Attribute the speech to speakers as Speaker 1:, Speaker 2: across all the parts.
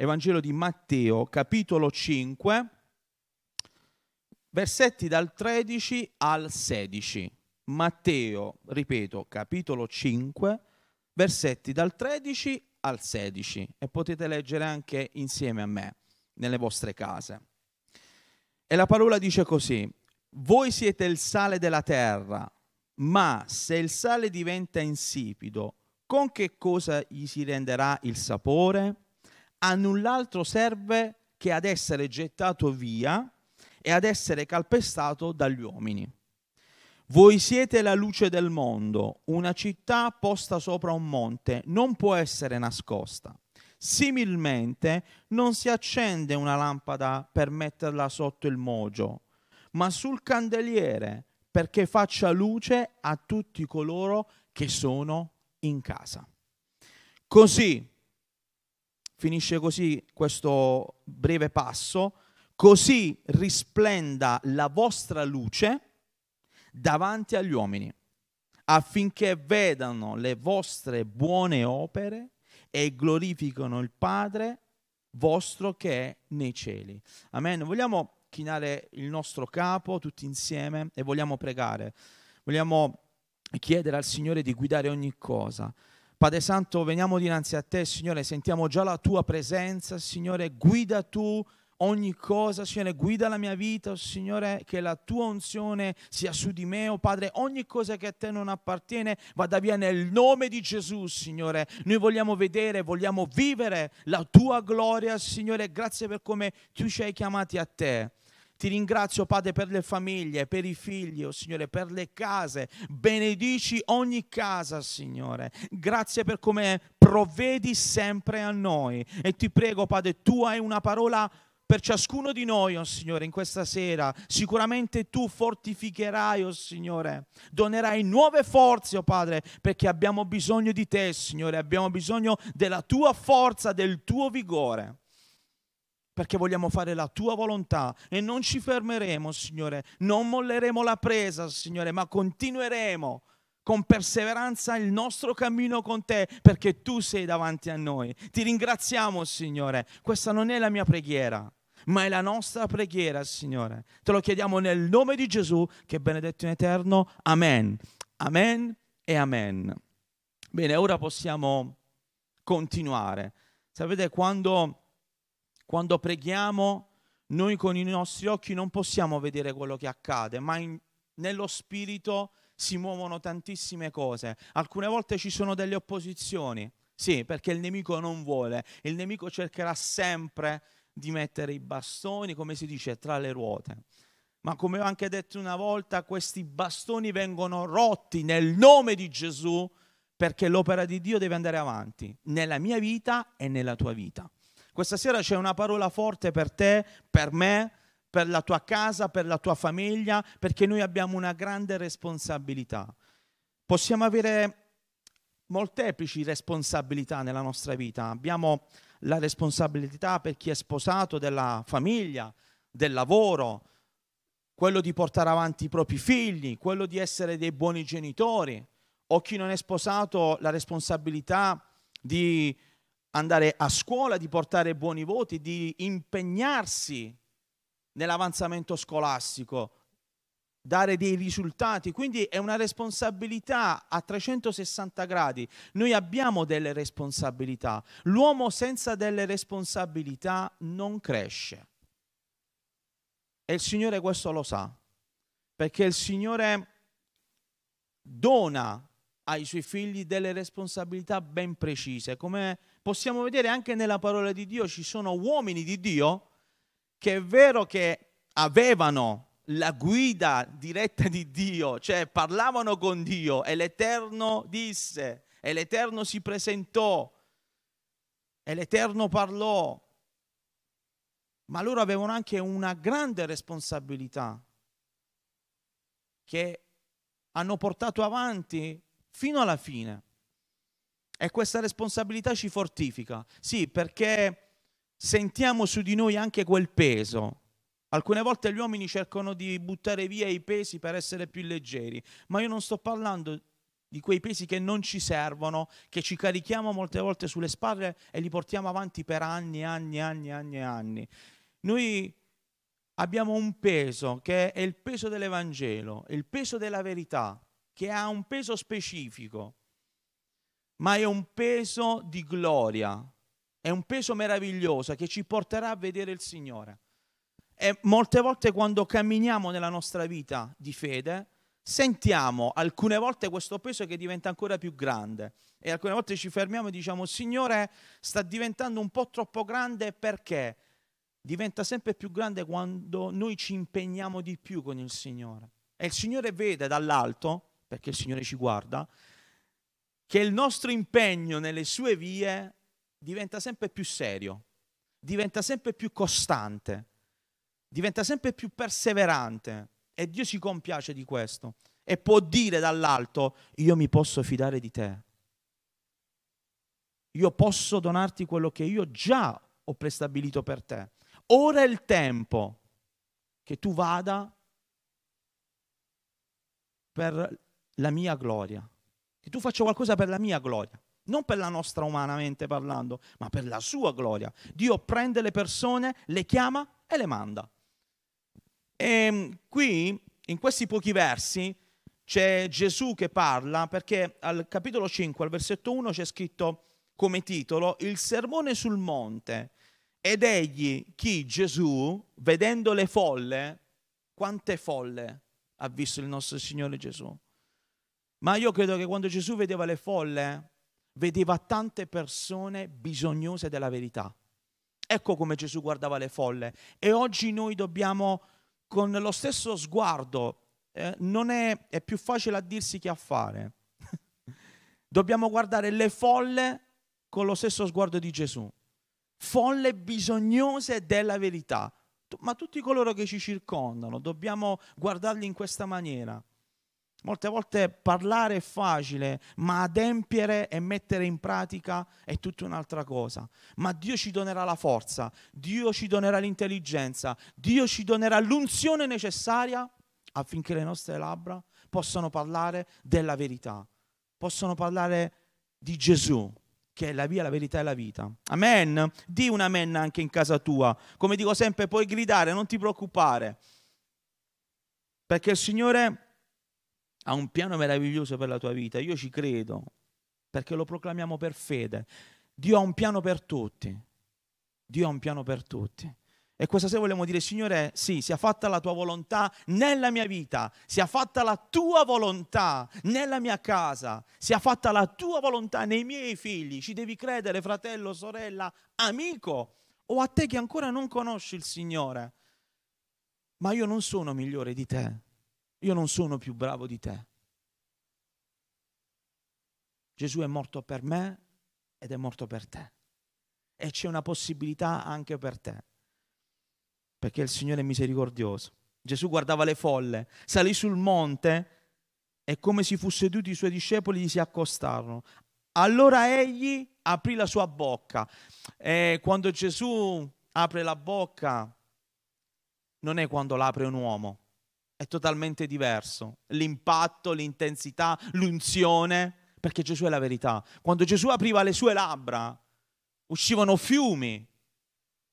Speaker 1: Evangelo di Matteo, capitolo 5, versetti dal 13 al 16. Matteo, ripeto, capitolo 5, versetti dal 13 al 16 e potete leggere anche insieme a me nelle vostre case. E la parola dice così, voi siete il sale della terra, ma se il sale diventa insipido, con che cosa gli si renderà il sapore? A null'altro serve che ad essere gettato via e ad essere calpestato dagli uomini. Voi siete la luce del mondo, una città posta sopra un monte non può essere nascosta. Similmente non si accende una lampada per metterla sotto il mogio, ma sul candeliere perché faccia luce a tutti coloro che sono in casa. Così, finisce così questo breve passo, così risplenda la vostra luce davanti agli uomini, affinché vedano le vostre buone opere e glorificano il Padre vostro che è nei cieli. Amen. Vogliamo chinare il nostro capo tutti insieme e vogliamo pregare. Vogliamo chiedere al Signore di guidare ogni cosa. Padre Santo, veniamo dinanzi a te, Signore, sentiamo già la tua presenza, Signore, guida tu ogni cosa, Signore, guida la mia vita, Signore, che la tua unzione sia su di me, oh Padre, ogni cosa che a te non appartiene vada via nel nome di Gesù, Signore. Noi vogliamo vedere, vogliamo vivere la tua gloria, Signore, grazie per come tu ci hai chiamati a te. Ti ringrazio, Padre, per le famiglie, per i figli, oh Signore, per le case. Benedici ogni casa, Signore. Grazie per come provvedi sempre a noi. E ti prego, Padre, tu hai una parola per ciascuno di noi, oh Signore, in questa sera. Sicuramente tu fortificherai, oh Signore, donerai nuove forze, oh Padre, perché abbiamo bisogno di te, Signore, abbiamo bisogno della tua forza, del tuo vigore perché vogliamo fare la tua volontà e non ci fermeremo, Signore, non molleremo la presa, Signore, ma continueremo con perseveranza il nostro cammino con te, perché tu sei davanti a noi. Ti ringraziamo, Signore. Questa non è la mia preghiera, ma è la nostra preghiera, Signore. Te lo chiediamo nel nome di Gesù, che è benedetto in eterno. Amen. Amen e amen. Bene, ora possiamo continuare. Sapete, quando quando preghiamo, noi con i nostri occhi non possiamo vedere quello che accade, ma in, nello spirito si muovono tantissime cose. Alcune volte ci sono delle opposizioni, sì, perché il nemico non vuole, il nemico cercherà sempre di mettere i bastoni, come si dice, tra le ruote. Ma come ho anche detto una volta, questi bastoni vengono rotti nel nome di Gesù perché l'opera di Dio deve andare avanti nella mia vita e nella tua vita. Questa sera c'è una parola forte per te, per me, per la tua casa, per la tua famiglia, perché noi abbiamo una grande responsabilità. Possiamo avere molteplici responsabilità nella nostra vita. Abbiamo la responsabilità per chi è sposato della famiglia, del lavoro, quello di portare avanti i propri figli, quello di essere dei buoni genitori, o chi non è sposato la responsabilità di andare a scuola, di portare buoni voti, di impegnarsi nell'avanzamento scolastico, dare dei risultati, quindi è una responsabilità a 360 gradi. Noi abbiamo delle responsabilità. L'uomo senza delle responsabilità non cresce. E il Signore questo lo sa, perché il Signore dona ai suoi figli delle responsabilità ben precise, come possiamo vedere anche nella parola di Dio ci sono uomini di Dio che è vero che avevano la guida diretta di Dio, cioè parlavano con Dio e l'Eterno disse e l'Eterno si presentò e l'Eterno parlò, ma loro avevano anche una grande responsabilità che hanno portato avanti fino alla fine. E questa responsabilità ci fortifica. Sì, perché sentiamo su di noi anche quel peso. Alcune volte gli uomini cercano di buttare via i pesi per essere più leggeri, ma io non sto parlando di quei pesi che non ci servono, che ci carichiamo molte volte sulle spalle e li portiamo avanti per anni, anni, anni, anni anni. Noi abbiamo un peso che è il peso dell'Evangelo, il peso della verità, che ha un peso specifico, ma è un peso di gloria, è un peso meraviglioso che ci porterà a vedere il Signore. E molte volte quando camminiamo nella nostra vita di fede, sentiamo alcune volte questo peso che diventa ancora più grande. E alcune volte ci fermiamo e diciamo Signore sta diventando un po' troppo grande perché? Diventa sempre più grande quando noi ci impegniamo di più con il Signore. E il Signore vede dall'alto perché il Signore ci guarda che il nostro impegno nelle sue vie diventa sempre più serio diventa sempre più costante diventa sempre più perseverante e Dio si compiace di questo e può dire dall'alto, io mi posso fidare di te. Io posso donarti quello che io già ho prestabilito per te. Ora è il tempo che tu vada per la mia gloria, che tu faccia qualcosa per la mia gloria, non per la nostra umanamente parlando, ma per la sua gloria. Dio prende le persone, le chiama e le manda. E ehm, qui, in questi pochi versi, c'è Gesù che parla perché al capitolo 5, al versetto 1 c'è scritto come titolo il sermone sul monte. Ed egli, chi? Gesù, vedendo le folle, quante folle ha visto il nostro Signore Gesù? Ma io credo che quando Gesù vedeva le folle, vedeva tante persone bisognose della verità. Ecco come Gesù guardava le folle. E oggi noi dobbiamo con lo stesso sguardo, eh, non è, è più facile a dirsi che a fare. Dobbiamo guardare le folle con lo stesso sguardo di Gesù. Folle bisognose della verità. Ma tutti coloro che ci circondano, dobbiamo guardarli in questa maniera. Molte volte parlare è facile, ma adempiere e mettere in pratica è tutta un'altra cosa. Ma Dio ci donerà la forza, Dio ci donerà l'intelligenza, Dio ci donerà l'unzione necessaria affinché le nostre labbra possano parlare della verità, possano parlare di Gesù, che è la via, la verità e la vita. Amen. Di un amen anche in casa tua. Come dico sempre, puoi gridare, non ti preoccupare. Perché il Signore ha un piano meraviglioso per la tua vita, io ci credo, perché lo proclamiamo per fede. Dio ha un piano per tutti. Dio ha un piano per tutti. E questa sera vogliamo dire, Signore, sì, sia fatta la tua volontà nella mia vita, sia fatta la tua volontà nella mia casa, sia fatta la tua volontà nei miei figli. Ci devi credere, fratello, sorella, amico, o a te che ancora non conosci il Signore. Ma io non sono migliore di te. Io non sono più bravo di te. Gesù è morto per me ed è morto per te. E c'è una possibilità anche per te. Perché il Signore è misericordioso. Gesù guardava le folle, salì sul monte e come si fu seduti i suoi discepoli gli si accostarono. Allora egli aprì la sua bocca. E quando Gesù apre la bocca, non è quando l'apre un uomo, è totalmente diverso. L'impatto, l'intensità, l'unzione, perché Gesù è la verità. Quando Gesù apriva le sue labbra, uscivano fiumi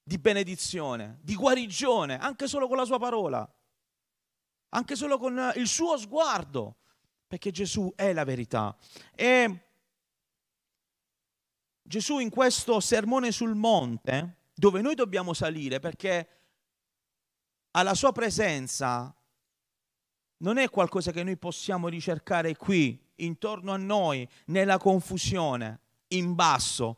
Speaker 1: di benedizione, di guarigione, anche solo con la sua parola, anche solo con il suo sguardo, perché Gesù è la verità. E Gesù in questo sermone sul monte, dove noi dobbiamo salire, perché alla sua presenza non è qualcosa che noi possiamo ricercare qui, intorno a noi, nella confusione, in basso.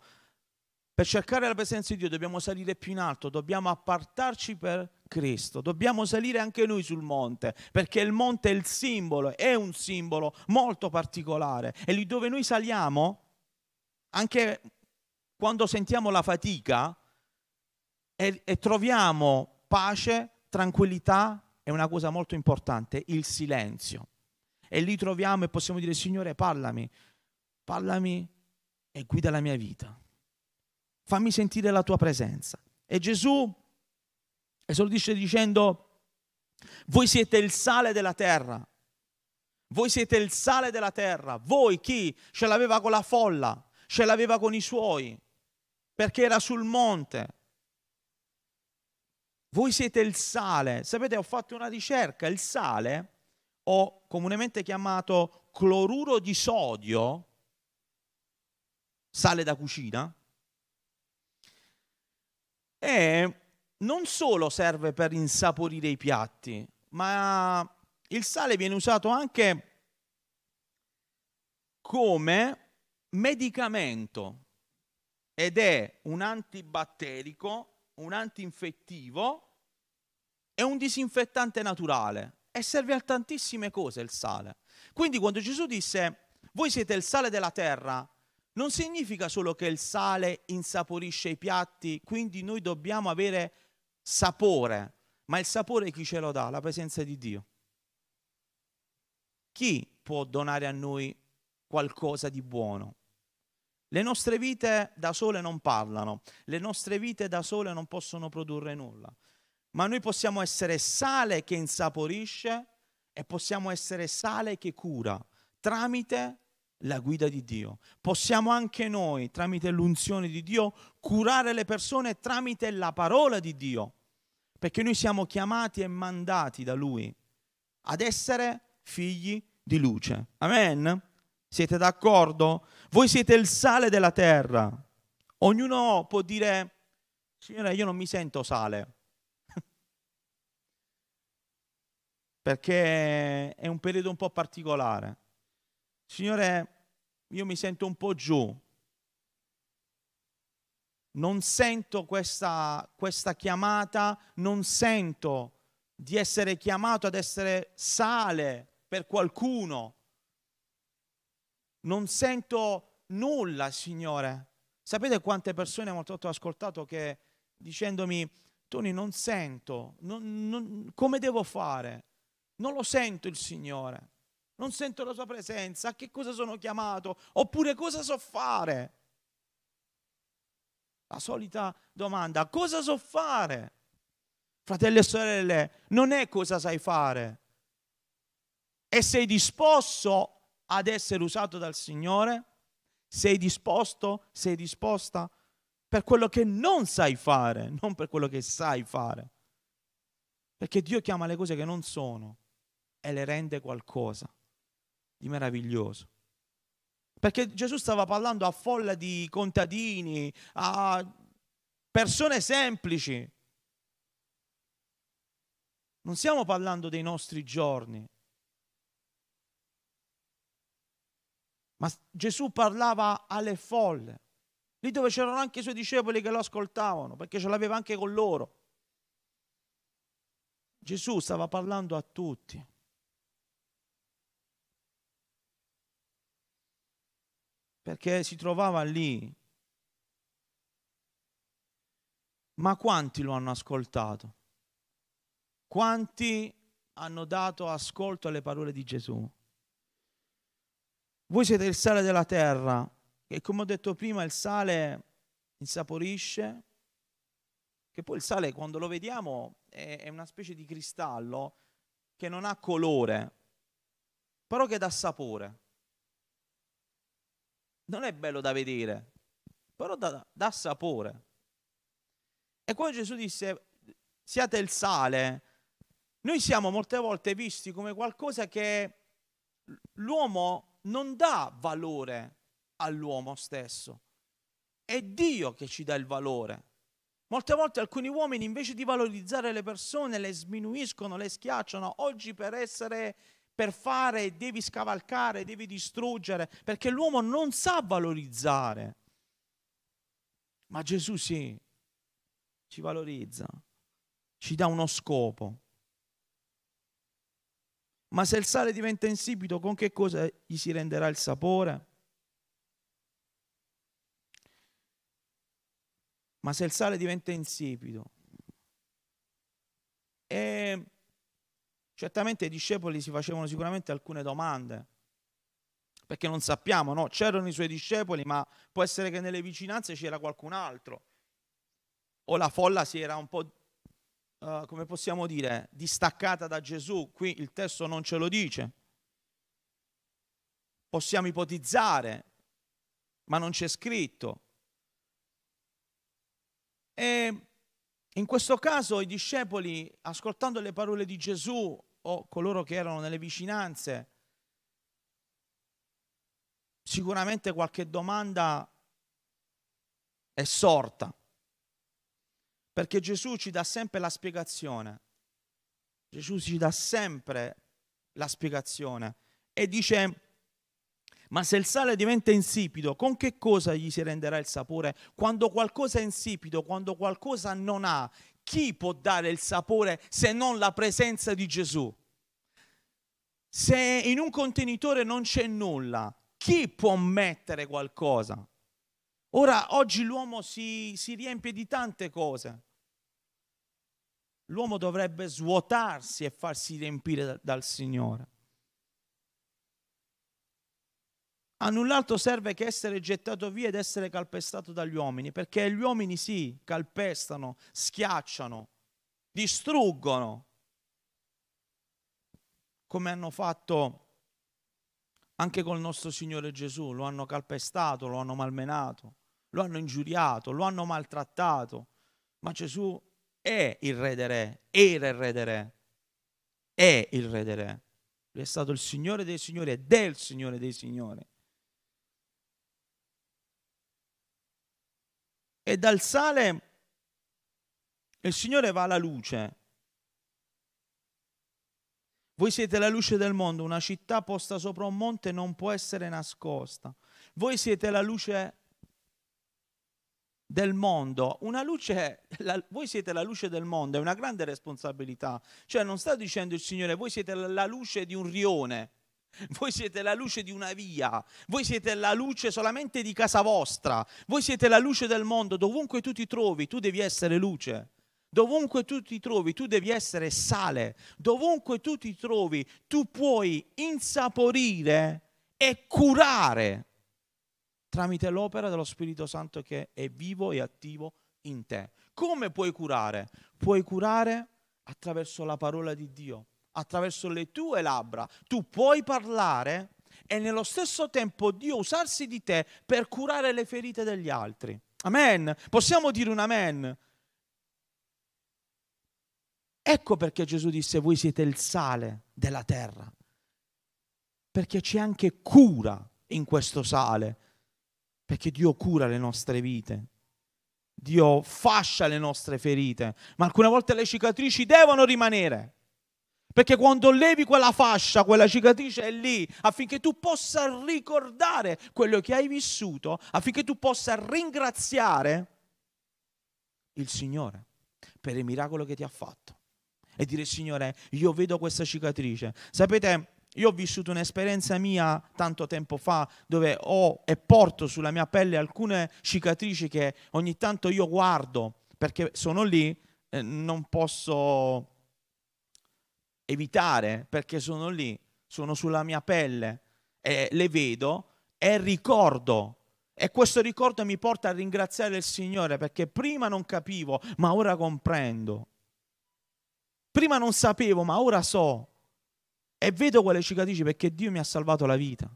Speaker 1: Per cercare la presenza di Dio dobbiamo salire più in alto, dobbiamo appartarci per Cristo, dobbiamo salire anche noi sul monte, perché il monte è il simbolo, è un simbolo molto particolare. E lì dove noi saliamo, anche quando sentiamo la fatica e, e troviamo pace, tranquillità, è una cosa molto importante, il silenzio. E lì troviamo e possiamo dire, Signore, parlami, parlami e guida la mia vita. Fammi sentire la tua presenza. E Gesù esordisce dicendo, voi siete il sale della terra, Voi siete il sale della terra. Voi chi? Ce l'aveva con la folla, ce l'aveva con i suoi, perché era sul monte. Voi siete il sale. Sapete, ho fatto una ricerca. Il sale, o comunemente chiamato cloruro di sodio, sale da cucina, e non solo serve per insaporire i piatti, ma il sale viene usato anche come medicamento ed è un antibatterico, un antinfettivo e un disinfettante naturale e serve a tantissime cose il sale. Quindi quando Gesù disse voi siete il sale della terra, non significa solo che il sale insaporisce i piatti, quindi noi dobbiamo avere sapore, ma il sapore chi ce lo dà? La presenza di Dio. Chi può donare a noi qualcosa di buono? Le nostre vite da sole non parlano, le nostre vite da sole non possono produrre nulla, ma noi possiamo essere sale che insaporisce e possiamo essere sale che cura tramite la guida di Dio. Possiamo anche noi, tramite l'unzione di Dio, curare le persone tramite la parola di Dio, perché noi siamo chiamati e mandati da Lui ad essere figli di luce. Amen? Siete d'accordo? Voi siete il sale della terra. Ognuno può dire, Signore, io non mi sento sale. Perché è un periodo un po' particolare. Signore, io mi sento un po' giù, non sento questa, questa chiamata, non sento di essere chiamato ad essere sale per qualcuno, non sento nulla, Signore. Sapete quante persone molte ho ascoltato che dicendomi, Tony, non sento, non, non, come devo fare? Non lo sento il Signore non sento la sua presenza, a che cosa sono chiamato, oppure cosa so fare. La solita domanda, cosa so fare? Fratelli e sorelle, non è cosa sai fare. E sei disposto ad essere usato dal Signore? Sei disposto, sei disposta per quello che non sai fare, non per quello che sai fare. Perché Dio chiama le cose che non sono e le rende qualcosa di meraviglioso. Perché Gesù stava parlando a folla di contadini, a persone semplici. Non stiamo parlando dei nostri giorni. Ma Gesù parlava alle folle, lì dove c'erano anche i suoi discepoli che lo ascoltavano, perché ce l'aveva anche con loro. Gesù stava parlando a tutti. Perché si trovava lì. Ma quanti lo hanno ascoltato? Quanti hanno dato ascolto alle parole di Gesù? Voi siete il sale della terra e come ho detto prima il sale insaporisce, che poi il sale quando lo vediamo è una specie di cristallo che non ha colore, però che dà sapore non è bello da vedere, però dà, dà sapore. E quando Gesù disse siate il sale, noi siamo molte volte visti come qualcosa che l'uomo non dà valore all'uomo stesso. È Dio che ci dà il valore. Molte volte alcuni uomini invece di valorizzare le persone le sminuiscono, le schiacciano. Oggi per essere per fare devi scavalcare, devi distruggere, perché l'uomo non sa valorizzare. Ma Gesù sì, ci valorizza, ci dà uno scopo. Ma se il sale diventa insipido, con che cosa gli si renderà il sapore? Ma se il sale diventa insipido, e Certamente i discepoli si facevano sicuramente alcune domande, perché non sappiamo, no? C'erano i suoi discepoli, ma può essere che nelle vicinanze c'era qualcun altro. O la folla si era un po', uh, come possiamo dire, distaccata da Gesù. Qui il testo non ce lo dice. possiamo ipotizzare, ma non c'è scritto. E in questo caso i discepoli, ascoltando le parole di Gesù o coloro che erano nelle vicinanze, sicuramente qualche domanda è sorta, perché Gesù ci dà sempre la spiegazione. Gesù ci dà sempre la spiegazione e dice, ma se il sale diventa insipido, con che cosa gli si renderà il sapore? Quando qualcosa è insipido, quando qualcosa non ha, chi può dare il sapore se non la presenza di Gesù? Se in un contenitore non c'è nulla, chi può mettere qualcosa? Ora, oggi l'uomo si, si riempie di tante cose. L'uomo dovrebbe svuotarsi e farsi riempire dal, Signore. A null'altro serve che essere gettato via ed essere calpestato dagli uomini, perché gli uomini sì, calpestano, schiacciano, distruggono, come hanno fatto anche col nostro Signore Gesù, lo hanno calpestato, lo hanno malmenato, lo hanno ingiuriato, lo hanno maltrattato, ma Gesù è il re dei re, era il re dei re, è il re dei re. Lui è stato il Signore dei Signori ed è il Signore dei Signori. E dal sale il Signore va alla luce. Voi siete la luce del mondo, una città posta sopra un monte non può essere nascosta. Voi siete la luce del mondo, una luce, la, voi siete la luce del mondo, è una grande responsabilità. Cioè non sta dicendo il Signore, voi siete la, la luce di un rione, voi siete la luce di una via, voi siete la luce solamente di casa vostra, voi siete la luce del mondo, dovunque tu ti trovi, tu devi essere luce. Dovunque tu ti trovi, tu devi essere sale. Dovunque tu ti trovi, tu puoi insaporire e curare tramite l'opera dello Spirito Santo che è vivo e attivo in te. Come puoi curare? Puoi curare attraverso la parola di Dio attraverso le tue labbra. Tu puoi parlare e nello stesso tempo Dio usarsi di te per curare le ferite degli altri. Amen. Possiamo dire un amen. Ecco perché Gesù disse voi siete il sale della terra. Perché c'è anche cura in questo sale. Perché Dio cura le nostre vite. Dio fascia le nostre ferite. Ma alcune volte le cicatrici devono rimanere. Perché quando levi quella fascia, quella cicatrice è lì affinché tu possa ricordare quello che hai vissuto, affinché tu possa ringraziare il Signore per il miracolo che ti ha fatto. E dire Signore, io vedo questa cicatrice. Sapete, io ho vissuto un'esperienza mia tanto tempo fa dove ho e porto sulla mia pelle alcune cicatrici che ogni tanto io guardo perché sono lì, eh, non posso evitare perché sono lì, sono sulla mia pelle e le vedo e ricordo. E questo ricordo mi porta a ringraziare il Signore perché prima non capivo, ma ora comprendo. Prima non sapevo, ma ora so. E vedo quelle cicatrici perché Dio mi ha salvato la vita.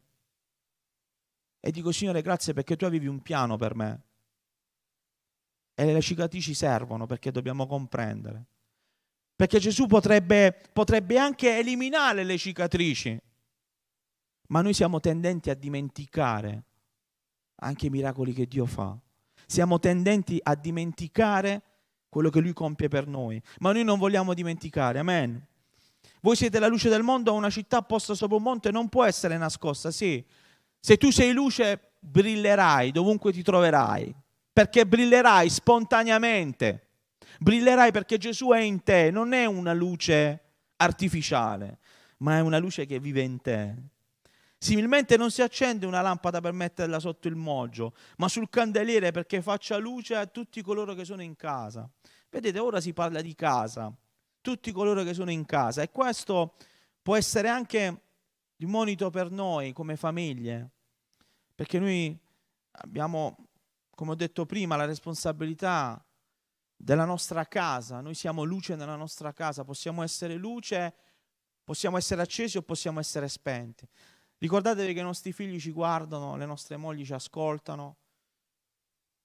Speaker 1: E dico, Signore, grazie perché tu avevi un piano per me. E le cicatrici servono perché dobbiamo comprendere. Perché Gesù potrebbe, potrebbe anche eliminare le cicatrici, ma noi siamo tendenti a dimenticare anche i miracoli che Dio fa. Siamo tendenti a dimenticare quello che Lui compie per noi, ma noi non vogliamo dimenticare, amen. Voi siete la luce del mondo, una città posta sopra un monte non può essere nascosta, sì. Se tu sei luce, brillerai dovunque ti troverai, perché brillerai spontaneamente brillerai perché Gesù è in te, non è una luce artificiale, ma è una luce che vive in te. Similmente non si accende una lampada per metterla sotto il moggio, ma sul candeliere perché faccia luce a tutti coloro che sono in casa. Vedete, ora si parla di casa, tutti coloro che sono in casa e questo può essere anche il monito per noi come famiglie, perché noi abbiamo, come ho detto prima, la responsabilità della nostra casa, noi siamo luce nella nostra casa, possiamo essere luce, possiamo essere accesi o possiamo essere spenti. Ricordatevi che i nostri figli ci guardano, le nostre mogli ci ascoltano,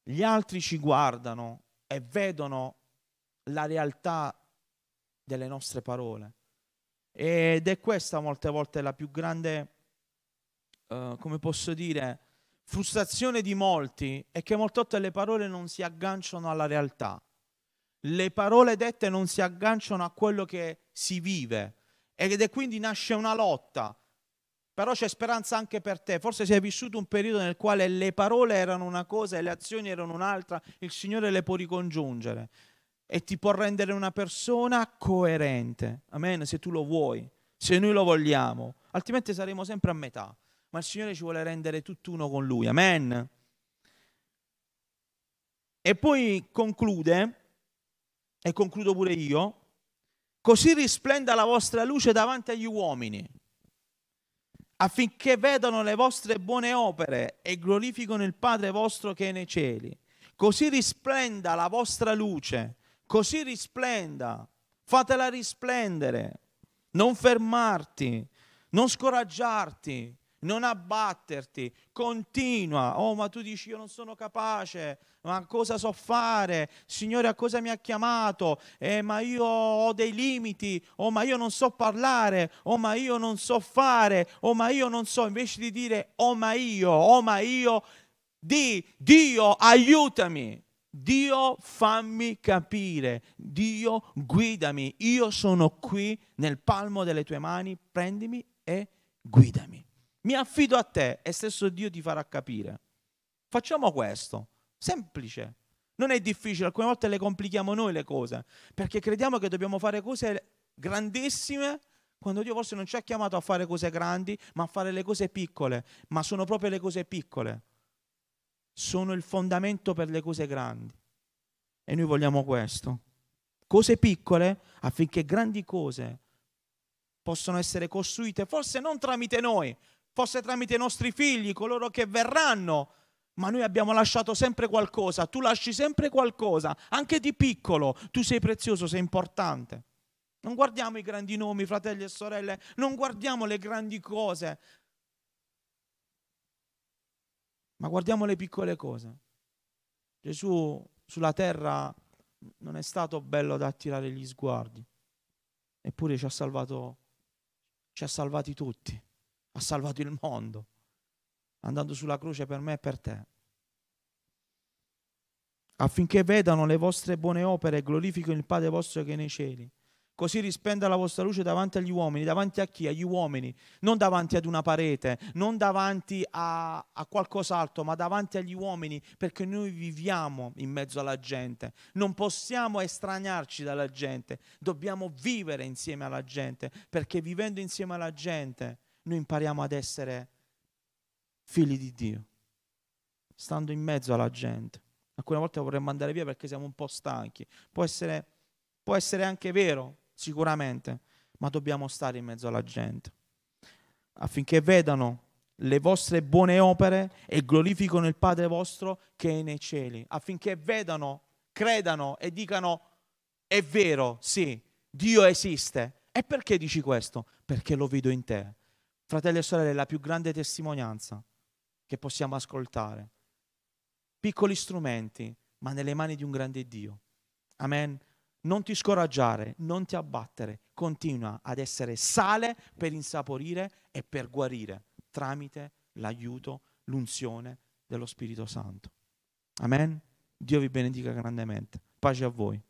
Speaker 1: gli altri ci guardano e vedono la realtà delle nostre parole. Ed è questa molte volte la più grande, uh, come posso dire, frustrazione di molti, è che molte volte le parole non si agganciano alla realtà. Le parole dette non si agganciano a quello che si vive ed è quindi nasce una lotta. Però c'è speranza anche per te. Forse se hai vissuto un periodo nel quale le parole erano una cosa e le azioni erano un'altra, il Signore le può ricongiungere e ti può rendere una persona coerente. Amen, se tu lo vuoi, se noi lo vogliamo, altrimenti saremo sempre a metà. Ma il Signore ci vuole rendere tutt'uno con Lui. Amen. E poi conclude, e concludo pure io, così risplenda la vostra luce davanti agli uomini, affinché vedano le vostre buone opere e glorificano il Padre vostro che è nei cieli. Così risplenda la vostra luce così risplenda, fatela risplendere, non fermarti, non scoraggiarti, non abbatterti, continua. Oh, ma tu dici io non sono capace, ma cosa so fare? Signore, a cosa mi ha chiamato? Eh, ma io ho dei limiti, oh, ma io non so parlare, oh, ma io non so fare, oh, ma io non so, invece di dire oh, ma io, oh, ma io, di Dio, aiutami. Dio fammi capire, Dio guidami, io sono qui nel palmo delle tue mani, prendimi e guidami. Mi affido a te e stesso Dio ti farà capire. Facciamo questo, semplice. Non è difficile, alcune volte le complichiamo noi le cose, perché crediamo che dobbiamo fare cose grandissime quando Dio forse non ci ha chiamato a fare cose grandi, ma a fare le cose piccole, ma sono proprio le cose piccole sono il fondamento per le cose grandi. E noi vogliamo questo. Cose piccole affinché grandi cose possano essere costruite, forse non tramite noi, forse tramite i nostri figli, coloro che verranno, ma noi abbiamo lasciato sempre qualcosa, tu lasci sempre qualcosa, anche di piccolo, tu sei prezioso, sei importante. Non guardiamo i grandi nomi, fratelli e sorelle, non guardiamo le grandi cose, Ma guardiamo le piccole cose. Gesù sulla terra non è stato bello da attirare gli sguardi, eppure ci ha salvato, ci ha salvati tutti, ha salvato il mondo, andando sulla croce per me e per te. Affinché vedano le vostre buone opere e glorifichino il Padre vostro che è nei cieli. Così rispenda la vostra luce davanti agli uomini. Davanti a chi? Agli uomini. Non davanti ad una parete, non davanti a, a qualcos'altro, ma davanti agli uomini, perché noi viviamo in mezzo alla gente. Non possiamo estraniarci dalla gente. Dobbiamo vivere insieme alla gente, perché vivendo insieme alla gente noi impariamo ad essere figli di Dio, stando in mezzo alla gente. Alcune volte vorremmo andare via perché siamo un po' stanchi. Può essere, può essere anche vero, sicuramente, ma dobbiamo stare in mezzo alla gente affinché vedano le vostre buone opere e glorificano il Padre vostro che è nei cieli, affinché vedano, credano e dicano è vero, sì, Dio esiste. E perché dici questo? Perché lo vedo in te. Fratelli e sorelle, la più grande testimonianza che possiamo ascoltare. Piccoli strumenti, ma nelle mani di un grande Dio. Amen. Non ti scoraggiare, non ti abbattere, continua ad essere sale per insaporire e per guarire tramite l'aiuto, l'unzione dello Spirito Santo. Amen. Dio vi benedica grandemente. Pace a voi.